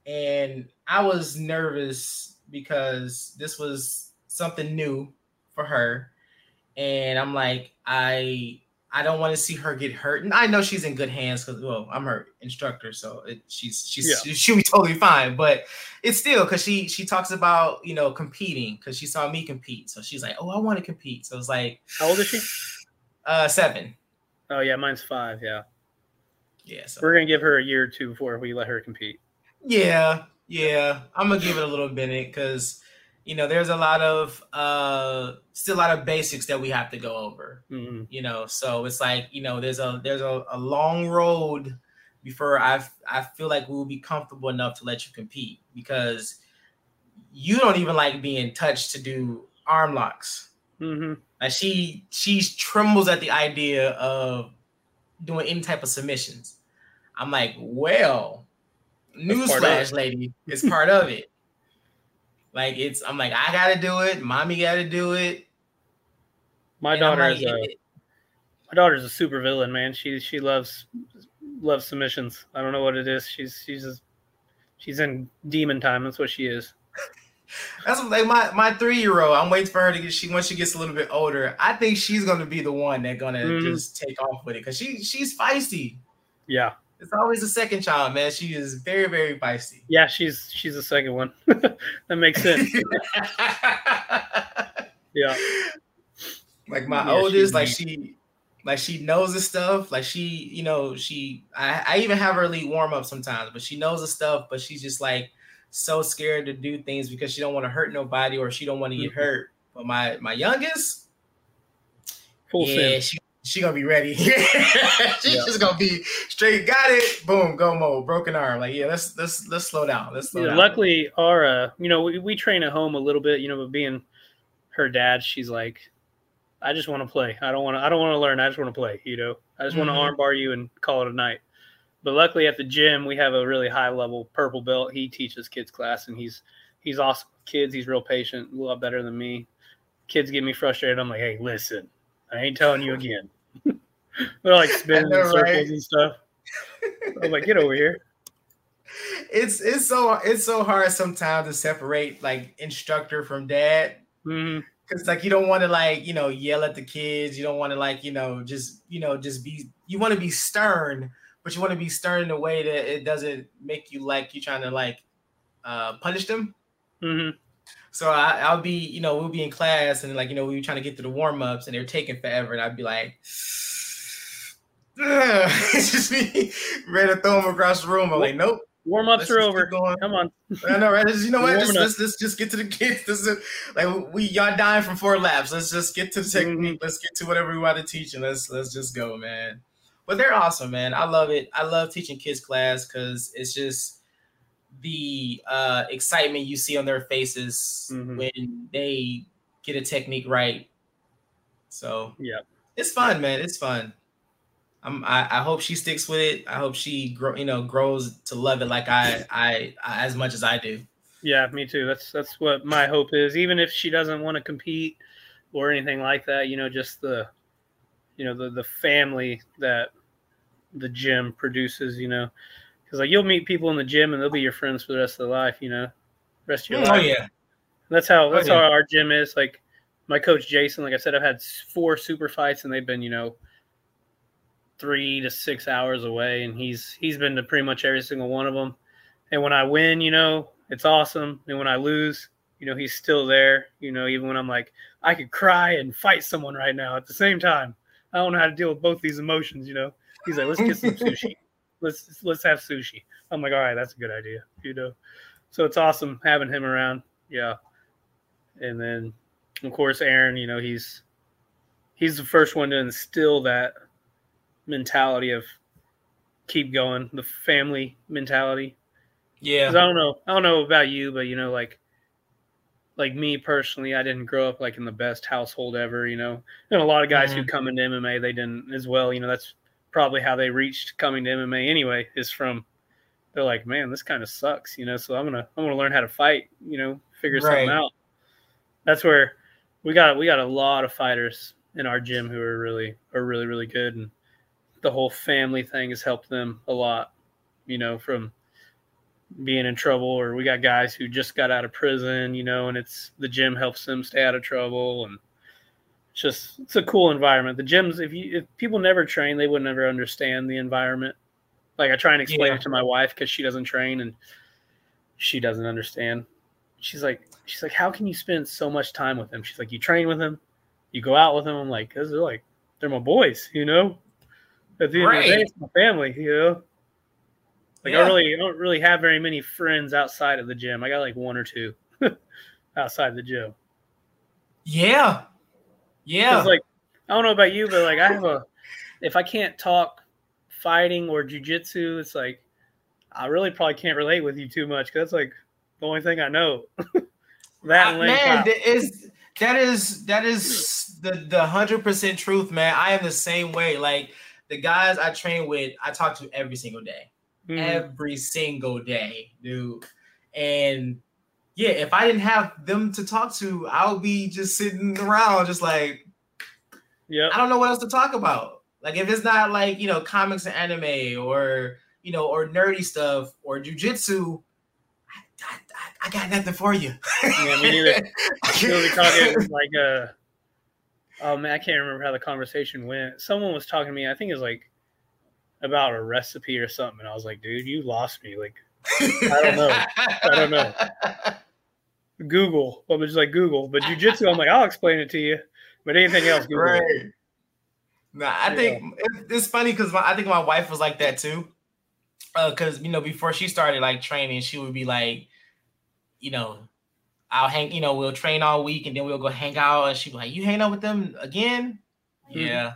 And I was nervous because this was something new for her. And I'm like, I I don't want to see her get hurt. And I know she's in good hands because well, I'm her instructor, so it, she's she's Yeah. [laughs] she'll be totally fine. But it's still because she she talks about you know competing because she saw me compete, so she's like, oh, I want to compete. So it's like, How old is she? uh, seven, Oh yeah, mine's five. Yeah, yeah, so we're gonna give her a year or two before we let her compete. yeah, yeah. I'm gonna give it a little minute because you know there's a lot of uh still a lot of basics that we have to go over. Mhm. you know so it's like you know there's a there's a, a long road before i i feel like we'll be comfortable enough to let you compete because you don't even like being touched to do arm locks Mhm. like she she trembles at the idea of doing any type of submissions i'm like well newsflash lady it's part of it like it's i'm like i gotta do it mommy gotta do it My And daughter like, is a it- my daughter's a super villain, man. She she loves loves submissions. I don't know what it is. She's she's just, she's in demon time. That's what she is. [laughs] That's what- like my my three year old. I'm waiting for her to get. She once she gets a little bit older, I think she's gonna be the one that gonna Mhm. just take off with it because she she's feisty. Yeah, It's always a second child, man. She is very very feisty. yeah. She's she's the second one. [laughs] that makes sense. [laughs] Yeah. like my Yeah, oldest, like she like she knows the stuff. Like she, you know, she I, I even have her lead warm up sometimes, but she knows the stuff, but she's just like so scared to do things because she don't want to hurt nobody or she don't want to get Mhm. hurt. But my my youngest, Full yeah, she she gonna be ready. [laughs] She's Yeah. just gonna be straight. Got it. Boom. Go mode. Broken arm. Like yeah. Let's let's let's slow down. Let's slow Yeah, down. luckily, uh, you know, we, we train at home a little bit, you know, but being her dad, she's like, I just want to play. I don't want to. I don't want to learn. I just want to play. You know, I just want to armbar you and call it a night. But luckily, at the gym, we have a really high level purple belt. He teaches kids class, and he's he's awesome. Kids, he's real patient, a lot better than me. Kids get me frustrated. I'm like, hey, listen, I ain't telling you again. [laughs] They're like spinning in circles right? and stuff. I'm like, get over here. [laughs] it's it's so it's so hard sometimes to separate like instructor from dad hmm because like you don't want to like you know yell at the kids you don't want to like you know just you know just be you want to be stern but you want to be stern in a way that it doesn't make you like you trying to like uh punish them hmm so I, i'll be you know we'll be in class and like you know we were trying to get through the warm-ups and they're taking forever and i'd be like [sighs] it's just me ready to throw them across the room i'm like nope Warm ups are over. Come on. I know, right? Just- You know what? Just, let's, let's just get to the kids. This is like we y'all dying from four laps. Let's just get to the mm-hmm. technique. Let's get to whatever we want to teach, and let's let's just go, man. But they're awesome, man. I love it. I love teaching kids class because it's just the uh, excitement you see on their faces Mhm. when they get a technique right. So Yeah. it's fun, man. It's fun. I'm, I, I hope she sticks with it. I hope she grow, you know, grows to love it like I, I, I as much as I do. Yeah, me too. That's that's what my hope is. Even if she doesn't want to compete or anything like that, you know, just the you know, the the family that the gym produces, you know. Cuz like you'll meet people in the gym and they'll be your friends for the rest of their life, you know. Rest of your Oh life. Oh yeah, That's how that's oh, yeah. how our gym is. Like my coach Jason, like I said, I've had four super fights and they've been, you know, three to six hours away, and he's he's been to pretty much every single one of them. And when I win, you know, it's awesome. And when I lose, you know, he's still there. You know, even when I'm like, I could cry and fight someone right now at the same time. I don't know how to deal with both these emotions. You know, he's like, let's get some [laughs] sushi. Let's let's have sushi. I'm like, all right, that's a good idea. You know, so it's awesome having him around. Yeah, and then of course Aaron. You know, he's he's the first one to instill that mentality of keep going, the family mentality. yeah, I don't know, I don't know about you, but you know, like like me personally, I didn't grow up like in the best household ever. You know, and a lot of guys who Mhm. come into MMA, they didn't as well. You know, that's probably how they reached coming to MMA anyway. Is from they're like, man, this kind of sucks. You know, so I'm gonna I'm gonna learn how to fight. You know, figure something out. That's where we got we got a lot of fighters in our gym who are really are really really good, and the whole family thing has helped them a lot. You know, from being in trouble, or we got guys who just got out of prison. You know, and it's the gym helps them stay out of trouble, and it's just it's a cool environment. The gyms, if you if people never train, they would never understand the environment. Like I try and explain Yeah. it to my wife because she doesn't train and she doesn't understand. She's like, she's like, how can you spend so much time with them? She's like, you train with them, you go out with them. I'm like, those are like, they're my boys, you know. At the end of the day, it's my family, you know. Like I really, I don't really have very many friends outside of the gym. I got like one or two [laughs] outside the gym. Yeah. Yeah. 'Cause, like I don't know about you, but like I have a if I can't talk fighting or jujitsu, it's like I really probably can't relate with you too much because that's like the only thing I know. [laughs] that Uh, man, top. that is that is that is the the hundred percent truth, man. I am the same way. Like the guys I train with, I talk to every single day, Mhm. every single day, dude. And yeah, if I didn't have them to talk to, I would be just sitting around, just like yeah, I don't know what else to talk about. Like if it's not like you know comics and anime or you know or nerdy stuff or jujitsu, I, I, I- got nothing for you. Yeah, me neither. [laughs] We talking like uh oh man, I can't remember how the conversation went. Someone was talking to me, I think it was like about a recipe or something, and I was like, dude, you lost me. Like I don't know. I don't know. Google. I'm just like Google. But jujitsu, I'm like, I'll explain it to you. But anything else, Google. it. Right. Nah, I Yeah. think it's funny because I think my wife was like that too. Because you know, before she started like training, she would be like, you know, I'll hang, you know, we'll train all week and then we'll go hang out, and she'd be like, "You hang out with them again?" Mhm. Yeah.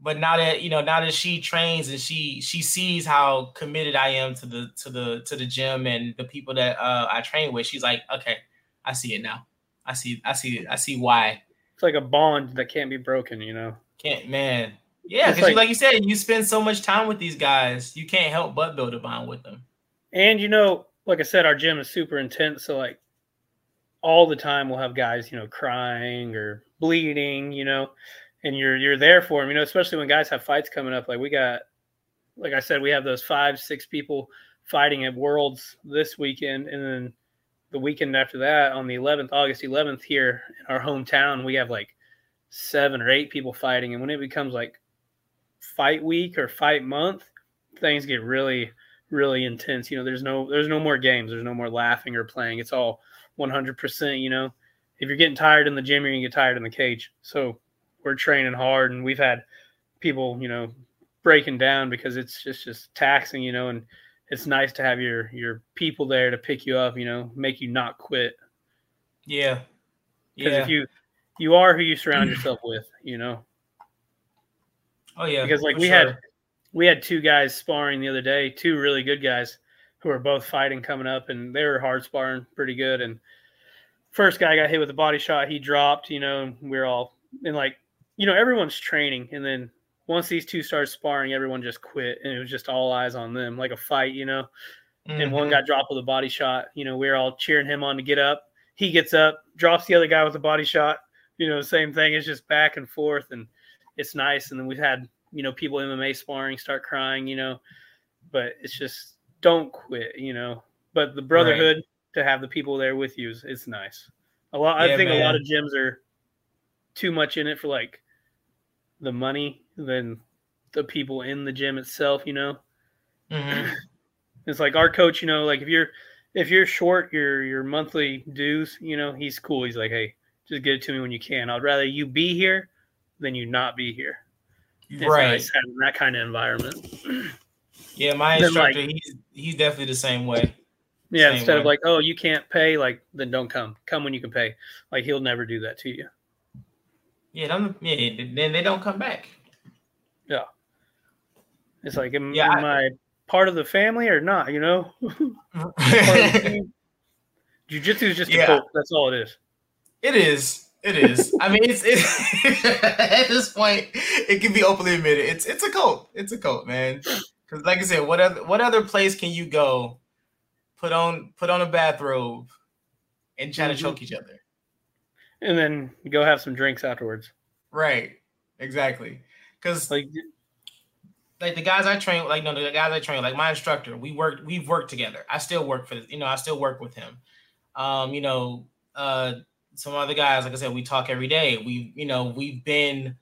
But now that you know, now that she trains and she she sees how committed I am to the to the to the gym and the people that uh, I train with, she's like, "Okay, I see it now. I see I see I see why." It's like a bond that can't be broken, you know. Can't man. Yeah, because like- like, you said, you spend so much time with these guys, you can't help but build a bond with them. And you know, like I said, our gym is super intense. So like all the time we'll have guys, you know, crying or bleeding, you know, and you're you're there for them, you know, especially when guys have fights coming up. Like we got, like I said, we have those five, six people fighting at Worlds this weekend, and then the weekend after that, on the 11th, August 11th, here in our hometown, we have like seven or eight people fighting, and when it becomes like fight week or fight month, things get really really intense. You know, there's no there's no more games. There's no more laughing or playing. It's all 100%. You know, if you're getting tired in the gym, you're gonna get tired in the cage. So we're training hard, and we've had people, you know, breaking down because it's just just taxing. You know, and it's nice to have your your people there to pick you up. You know, make you not quit. Yeah. Because Yeah. if you you are who you surround [clears throat] yourself with, you know. oh yeah. because like we sure. had we had two guys sparring the other day, two really good guys who are both fighting coming up, and they were hard sparring pretty good. And first guy got hit with a body shot, he dropped, you know, and we are all and like you know everyone's training, and then once these two started sparring, everyone just quit, and it was just all eyes on them, like a fight, you know. And one Mhm. got dropped with a body shot. You know, we are all cheering him on to get up. He gets up, drops the other guy with a body shot. You know, same thing. It's just back and forth, and it's nice. And then we've had you know people MMA sparring start crying. You know, but it's just don't quit. You know, but the brotherhood to have the people there with you is it's nice. A lot. I Yeah, think a lot of gyms are too much in it for like the money than the people in the gym itself. You know. Mhm. [clears throat] It's like our coach, you know, like if you're if you're short your your monthly dues, you know, he's cool. He's like, hey, just get it to me when you can. I'd rather you be here than you not be here. It's right. nice that kind of environment. [clears throat] Yeah, my Then, like- instructor, he's he's definitely the same way. Yeah, Same instead of like, oh, you can't pay, like then don't come. Come when you can pay. Like he'll never do that to you. Yeah, them, yeah, then they don't come back. Yeah. It's like, am, Yeah, am I part of the family or not? You know, [laughs] part of the team. [laughs] Jiu-jitsu is just Yeah. a cult. That's all it is. It is. It is. I mean, it's it, [laughs] at this point, it can be openly admitted. It's it's a cult. It's a cult, man. Because, like I said, what other what other place can you go, put on put on a bathrobe, and try Mhm. to choke each other? And then go have some drinks afterwards. Right. Exactly. Because Like, like the guys I train, like no, the guys I train, like my instructor, we worked, we've worked together. I still work for, you know, I still work with him. Um, you know, uh, some other guys, like I said, we talk every day. We, you know, we've been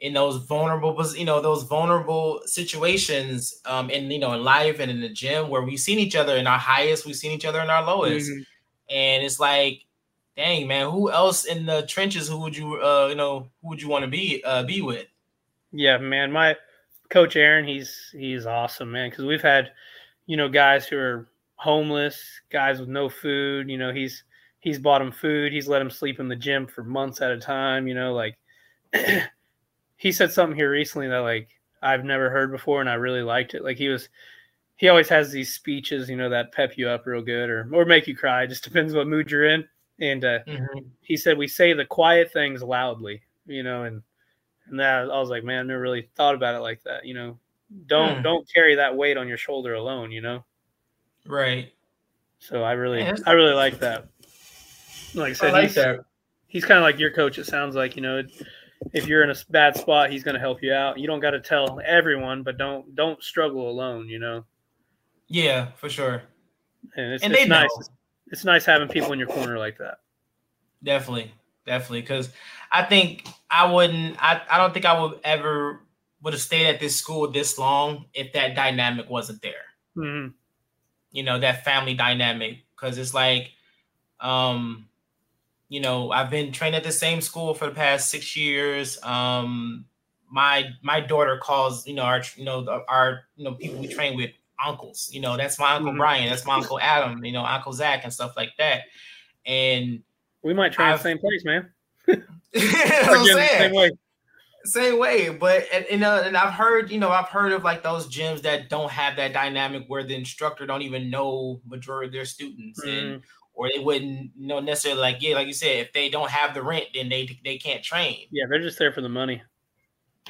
in those vulnerable, you know, those vulnerable situations, um, in you know, in life and in the gym where we've seen each other in our highest, we've seen each other in our lowest, Mhm. and it's like, dang man, who else in the trenches? Who would you, uh, you know, who would you want to be, uh, be with? Yeah, man. My coach Aaron, he's he's awesome, man. Because we've had, you know, guys who are homeless, guys with no food. You know, he's he's bought them food. He's let them sleep in the gym for months at a time. You know, like [clears throat] he said something here recently that like I've never heard before, and I really liked it. Like he was, he always has these speeches, you know, that pep you up real good or or make you cry. It just [laughs] depends what mood you're in. And uh, he said we say the quiet things loudly, you know, and and that I was like, man, I never really thought about it like that, you know. Don't Hmm. don't carry that weight on your shoulder alone, you know. Right. So I really Yeah, I really like that. Like I said, I like he's, that. he's kind of like your coach. It sounds like you know, if you're in a bad spot, he's going to help you out. You don't got to tell everyone, but don't don't struggle alone, you know. Yeah, for sure. And it's, And it's they know. It's nice having people in your corner like that. Definitely, definitely. Because I think I wouldn't. I, I don't think I would ever would have stayed at this school this long if that dynamic wasn't there. hmm You know, that family dynamic. Because it's like, um, you know, I've been trained at the same school for the past six years. Um, my my daughter calls, you know, our you know the, our you know people we train with uncles. You know, that's my uncle Mhm. Brian. That's my uncle Adam. You know, Uncle Zach and stuff like that. And We might try I've- the same place, man. [laughs] that's what I'm saying. same way. same way but and, and, uh, and i've heard you know i've heard of like those gyms that don't have that dynamic where the instructor don't even know majority of their students and Mhm. or they wouldn't you know necessarily like yeah like you said if they don't have the rent then they they can't train Yeah, they're just there for the money.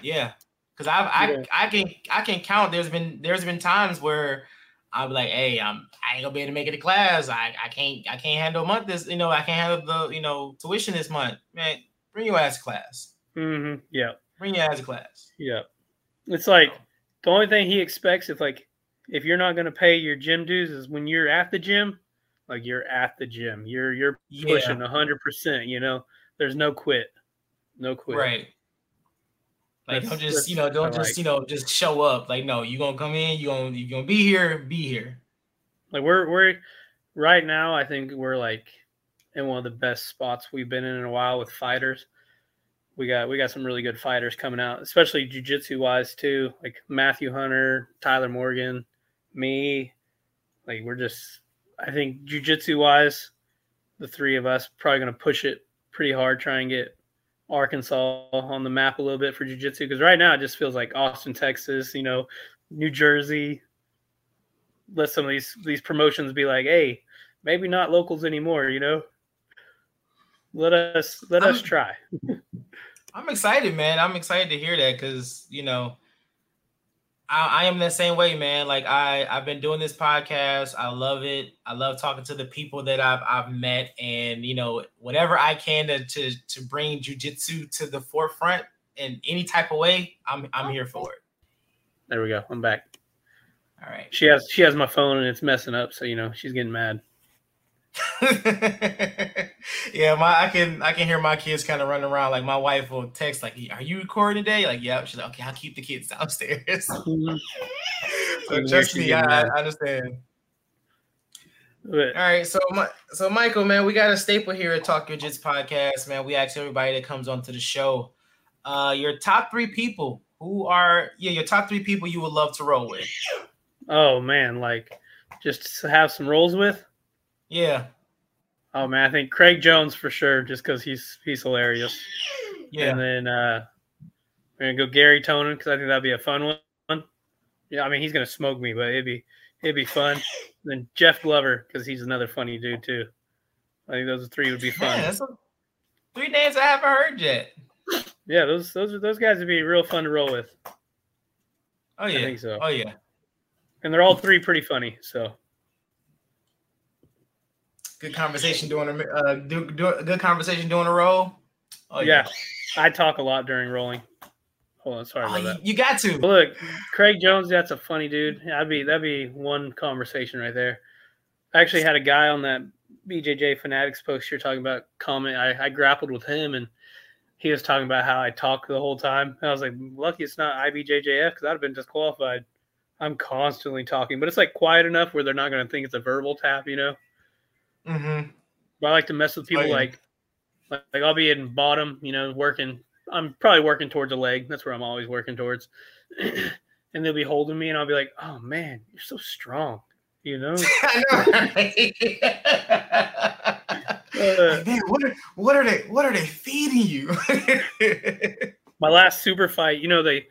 yeah because i've I, Yeah. I can i can count there's been there's been times where i'm like hey i'm i ain't gonna be able to make it to class i i can't i can't handle a month this you know i can't handle the you know tuition this month man bring your ass to class Mm-hmm. Yeah. bring your ass to class Yeah. It's like the only thing he expects if like if you're not to pay your gym dues is when you're at the gym, like you're at the gym. You're you're yeah pushing 100%, you know. There's no quit. No quit. Right. Like That's- don't just you know don't just like. you know just show up. Like no, you gonna come in. You gonna you gonna be here. Be here. Like we're we're right now I think we're like in one of the best spots we've been in in a while with fighters. We got we got some really good fighters coming out, especially jujitsu wise too. Like Matthew Hunter, Tyler Morgan, me. Like we're just I think jujitsu wise, the three of us probably gonna push it pretty hard, try and get Arkansas on the map a little bit for jujitsu because right now it just feels like Austin, Texas, you know, New Jersey. Let some of these these promotions be like, hey, maybe not locals anymore, you know. Let us let us I'm- try. [laughs] I'm excited, man. I'm excited to hear that because you know I, I am the same way, man. Like I I've been doing this podcast. I love it. I love talking to the people that I've I've met, and you know whatever I can to to, to bring jujitsu to the forefront in any type of way, I'm I'm here for it. There we go. I'm back. All right. She has she has my phone and it's messing up, so you know she's getting mad. [laughs] yeah, my I can I can hear my kids kind of running around. Like my wife will text like, "Are you recording today?" Like, "Yep." She's like, "Okay, I'll keep the kids downstairs." [laughs] [laughs] so trust me, I. I understand. All right, so so Michael, man, we got a staple here at Talk Yo Jits podcast, man. We ask everybody that comes onto the show, uh, your top three people who are yeah, your top three people you would love to roll with. oh man, like just have some rolls with. Yeah, Oh man, I think Craig Jones for sure, just because he's he's hilarious. yeah, And then uh we're gonna go Gary Tonon because I think that'd be a fun one. Yeah, I mean he's gonna smoke me, but it'd be it'd be fun. then Jeff Glover because he's another funny dude too. I think those three would be fun. that's a, three names I haven't heard yet. Yeah, those those are those guys would be real fun to roll with. Oh yeah, I think so. oh yeah. And they're all three pretty funny. So Good conversation doing a uh, do, do, good conversation doing a roll. Oh yeah. I talk a lot during rolling. Hold on, sorry Oh, about you, that. you got to. Look, Craig Jones, that's a funny dude. That'd be that'd be one conversation right there. I actually had a guy on that BJJ Fanatics post you're talking about comment. I, I grappled with him and he was talking about how I talk the whole time. And I was like, lucky it's not IBJJF because I'd have been disqualified. I'm constantly talking, but it's like quiet enough where they're not going to think it's a verbal tap, you know. Mm-hmm. But I like to mess with people like, like like I'll be in bottom, you know, working. I'm probably working towards a leg. That's where I'm always working towards. [clears throat] and they'll be holding me, and I'll be like, "Oh man, you're so strong," you know. [laughs] I know. Uh, [laughs] man, what are what are they what are they feeding you? [laughs] my last super fight, you know, they,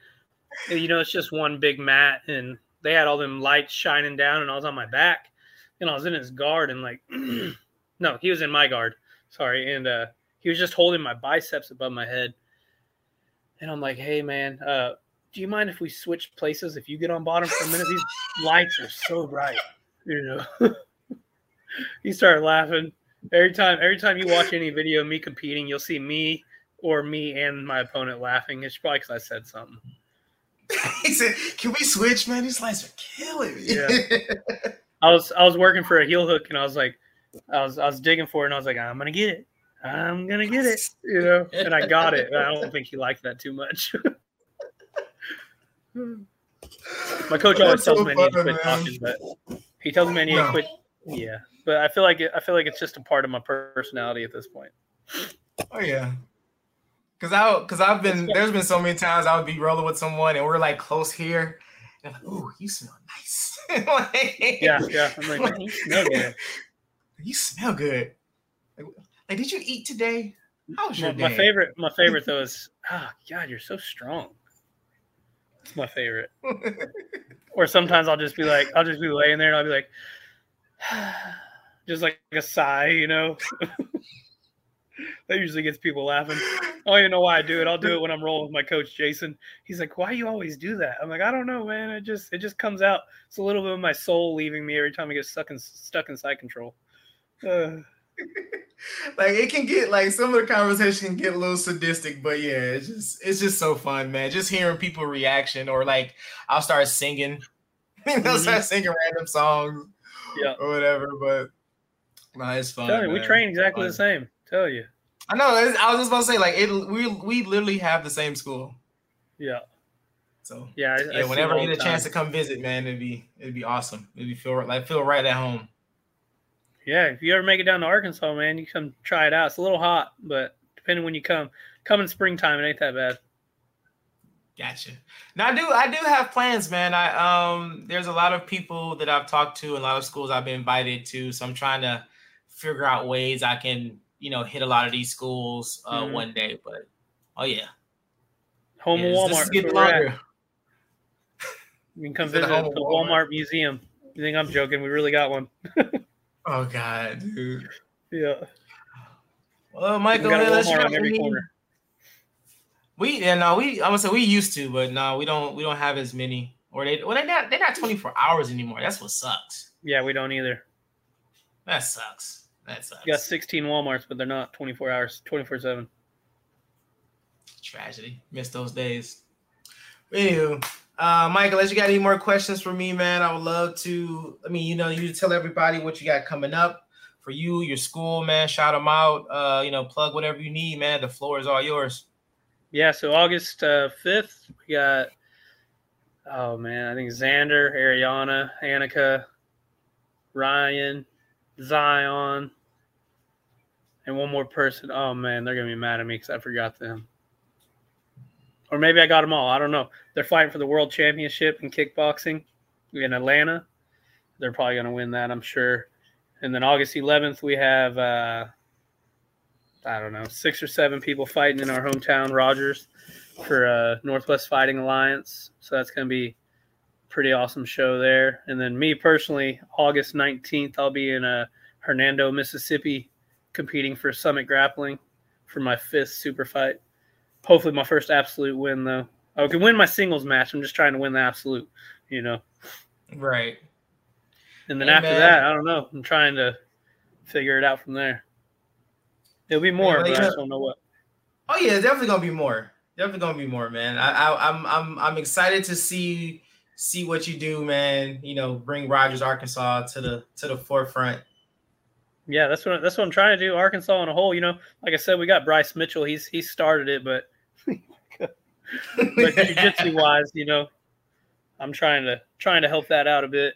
you know, it's just one big mat, and they had all them lights shining down, and I was on my back, and I was in his guard, and like, [clears throat] no, he was in my guard. Sorry, and uh, he was just holding my biceps above my head, and I'm like, hey man, uh, do you mind if we switch places? If you get on bottom for a minute, these [laughs] lights are so bright, you know. [laughs] he started laughing every time. Every time you watch any video of me competing, you'll see me or me and my opponent laughing. It's probably because I said something. [laughs] he said, "Can we switch, man? These lights are killing me." Yeah. I was I was working for a heel hook and I was like, I was I was digging for it and I was like, I'm gonna get it. I'm gonna get it, you know, and I got it. I don't think he liked that too much. [laughs] My coach always That's tells so me I need to quit talking, but he tells me I need to quit. Yeah, but I feel like it, I feel like it's just a part of my personality at this point. Oh yeah. Cause I cause I've been there's been so many times I would be rolling with someone and we're like close here. Like, [laughs] ooh, you smell nice. Like, [laughs] Yeah, yeah. I'm like, man, you smell good. [laughs] You smell good. Like, like, did you eat today? How was your My, my favorite, my favorite though is, oh God, you're so strong. It's my favorite. Or sometimes I'll just be like, I'll just be laying there and I'll be like, [sighs] just like a sigh, you know. That usually gets people laughing. I don't even know why I do it. I'll do it when I'm rolling with my coach Jason. He's like, "Why you always do that?" I'm like, "I don't know, man. It just it just comes out. It's a little bit of my soul leaving me every time I get stuck in stuck in side control." Uh, [laughs] like it can get like some of the conversation can get a little sadistic, but yeah, it's just it's just so fun, man. Just hearing people reaction or like I'll start singing, [laughs] you know, Mhm. start singing random songs, Yeah. or whatever. But no, it's fun. you, we train exactly the same. Tell you. I know. I was just about to say like it. We we literally have the same school, Yeah. so Yeah. I, I yeah. it Whenever I all get a the chance to come visit, man, it'd be it'd be awesome. It'd be feel like feel right at home. Yeah, if you ever make it down to Arkansas, man, you come try it out. It's a little hot, but depending when you come, come in springtime, it ain't that bad. Gotcha. Now I do I do have plans, man. I um there's a lot of people that I've talked to, and a lot of schools I've been invited to. So I'm trying to figure out ways I can, you know, hit a lot of these schools uh Mhm. one day. But oh yeah. Home Yeah, of Walmart. This is getting we're longer. You can come visit the Walmart? Walmart Museum. You think I'm joking? We really got one. [laughs] Oh god, dude. Yeah. Well, Michael, got a man, let's Walmart try on every we- corner. We yeah, no, we I would say we used to, but no, we don't we don't have as many. Or they well, they're not they're not 24 hours anymore. That's what sucks. Yeah, we don't either. That sucks. That sucks. We got 16 Walmarts, but they're not 24 hours, 24 7. Tragedy. Miss those days. Anywho, uh, Michael, as you got any more questions for me, man, I would love to. I mean, you know, you tell everybody what you got coming up for you, your school, man. Shout them out. Uh, you know, plug whatever you need, man. The floor is all yours. Yeah, so August uh, 5th, we got, oh man, I think Xander, Ariana, Annika, Ryan, Zion, and one more person. Oh man, they're to be mad at me because I forgot them. Or maybe I got them all. I don't know. They're fighting for the world championship in kickboxing in Atlanta. They're probably to win that, I'm sure. And then August 11th, we have, uh, I don't know, six or seven people fighting in our hometown, Rogers, for uh, Northwest Fighting Alliance. So that's to be pretty awesome show there. And then me personally, August 19th, I'll be in uh, Hernando, Mississippi, competing for Summit Grappling for my fifth super fight. Hopefully, my first absolute win, though. I can win my singles match. I'm just trying to win the absolute, you know. Right. And then Hey, after man. that, I don't know. I'm trying to figure it out from there. It'll be more, but I just don't know what. Oh yeah, definitely gonna be more. Definitely gonna be more, man. I, I I'm I'm I'm excited to see see what you do, man. You know, bring Rogers, Arkansas to the to the forefront. Yeah, that's what that's what I'm trying to do. Arkansas on a whole, you know, like I said, we got Bryce Mitchell. He's he started it, but [laughs] oh but jiu-jitsu [laughs] wise, you know, I'm trying to trying to help that out a bit.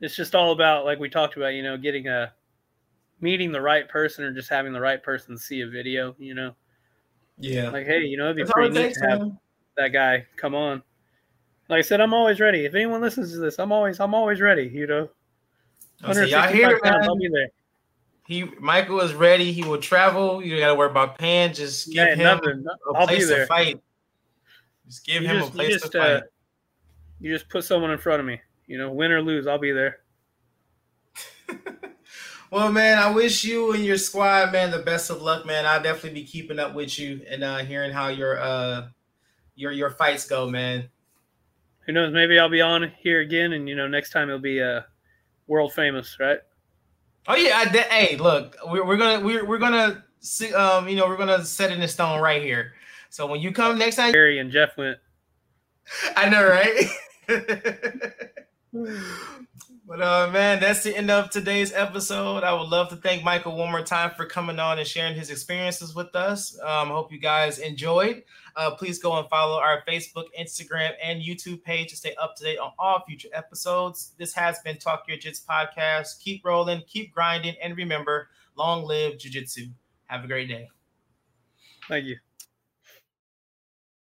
It's just all about like we talked about, you know, getting a meeting the right person or just having the right person see a video, you know. Yeah. Like, hey, you know, it'd be That's pretty neat takes, to have man. that guy come on. Like I said, I'm always ready. If anyone listens to this, I'm always I'm always ready, you know. Y'all hear it, man? I'll be there. He Michael is ready. He will travel. You gotta worry about paying. Just give Yeah, him nothing. a I'll place to fight. Just give You him just- a place just, to uh, fight. You just put someone in front of me. You know, win or lose, I'll be there. [laughs] Well, man, I wish you and your squad, man, the best of luck, man. I'll definitely be keeping up with you and uh hearing how your uh your your fights go, man. Who knows? Maybe I'll be on here again, and you know, next time it'll be uh, world famous, right? Oh yeah, I de- hey, look, we're, we're gonna we're, we're gonna see, um you know we're gonna set it in stone right here. So when you come next time, Gary and Jeff went. I know, right? [laughs] [laughs] but uh man, that's the end of today's episode. I would love to thank Michael one more time for coming on and sharing his experiences with us. Um, hope you guys enjoyed. Uh, please go and follow our Facebook, Instagram, and YouTube page to stay up to date on all future episodes. This has been Talk Yo Jits podcast. Keep rolling, keep grinding, and remember, long live Jiu Jitsu. Have a great day. Thank you.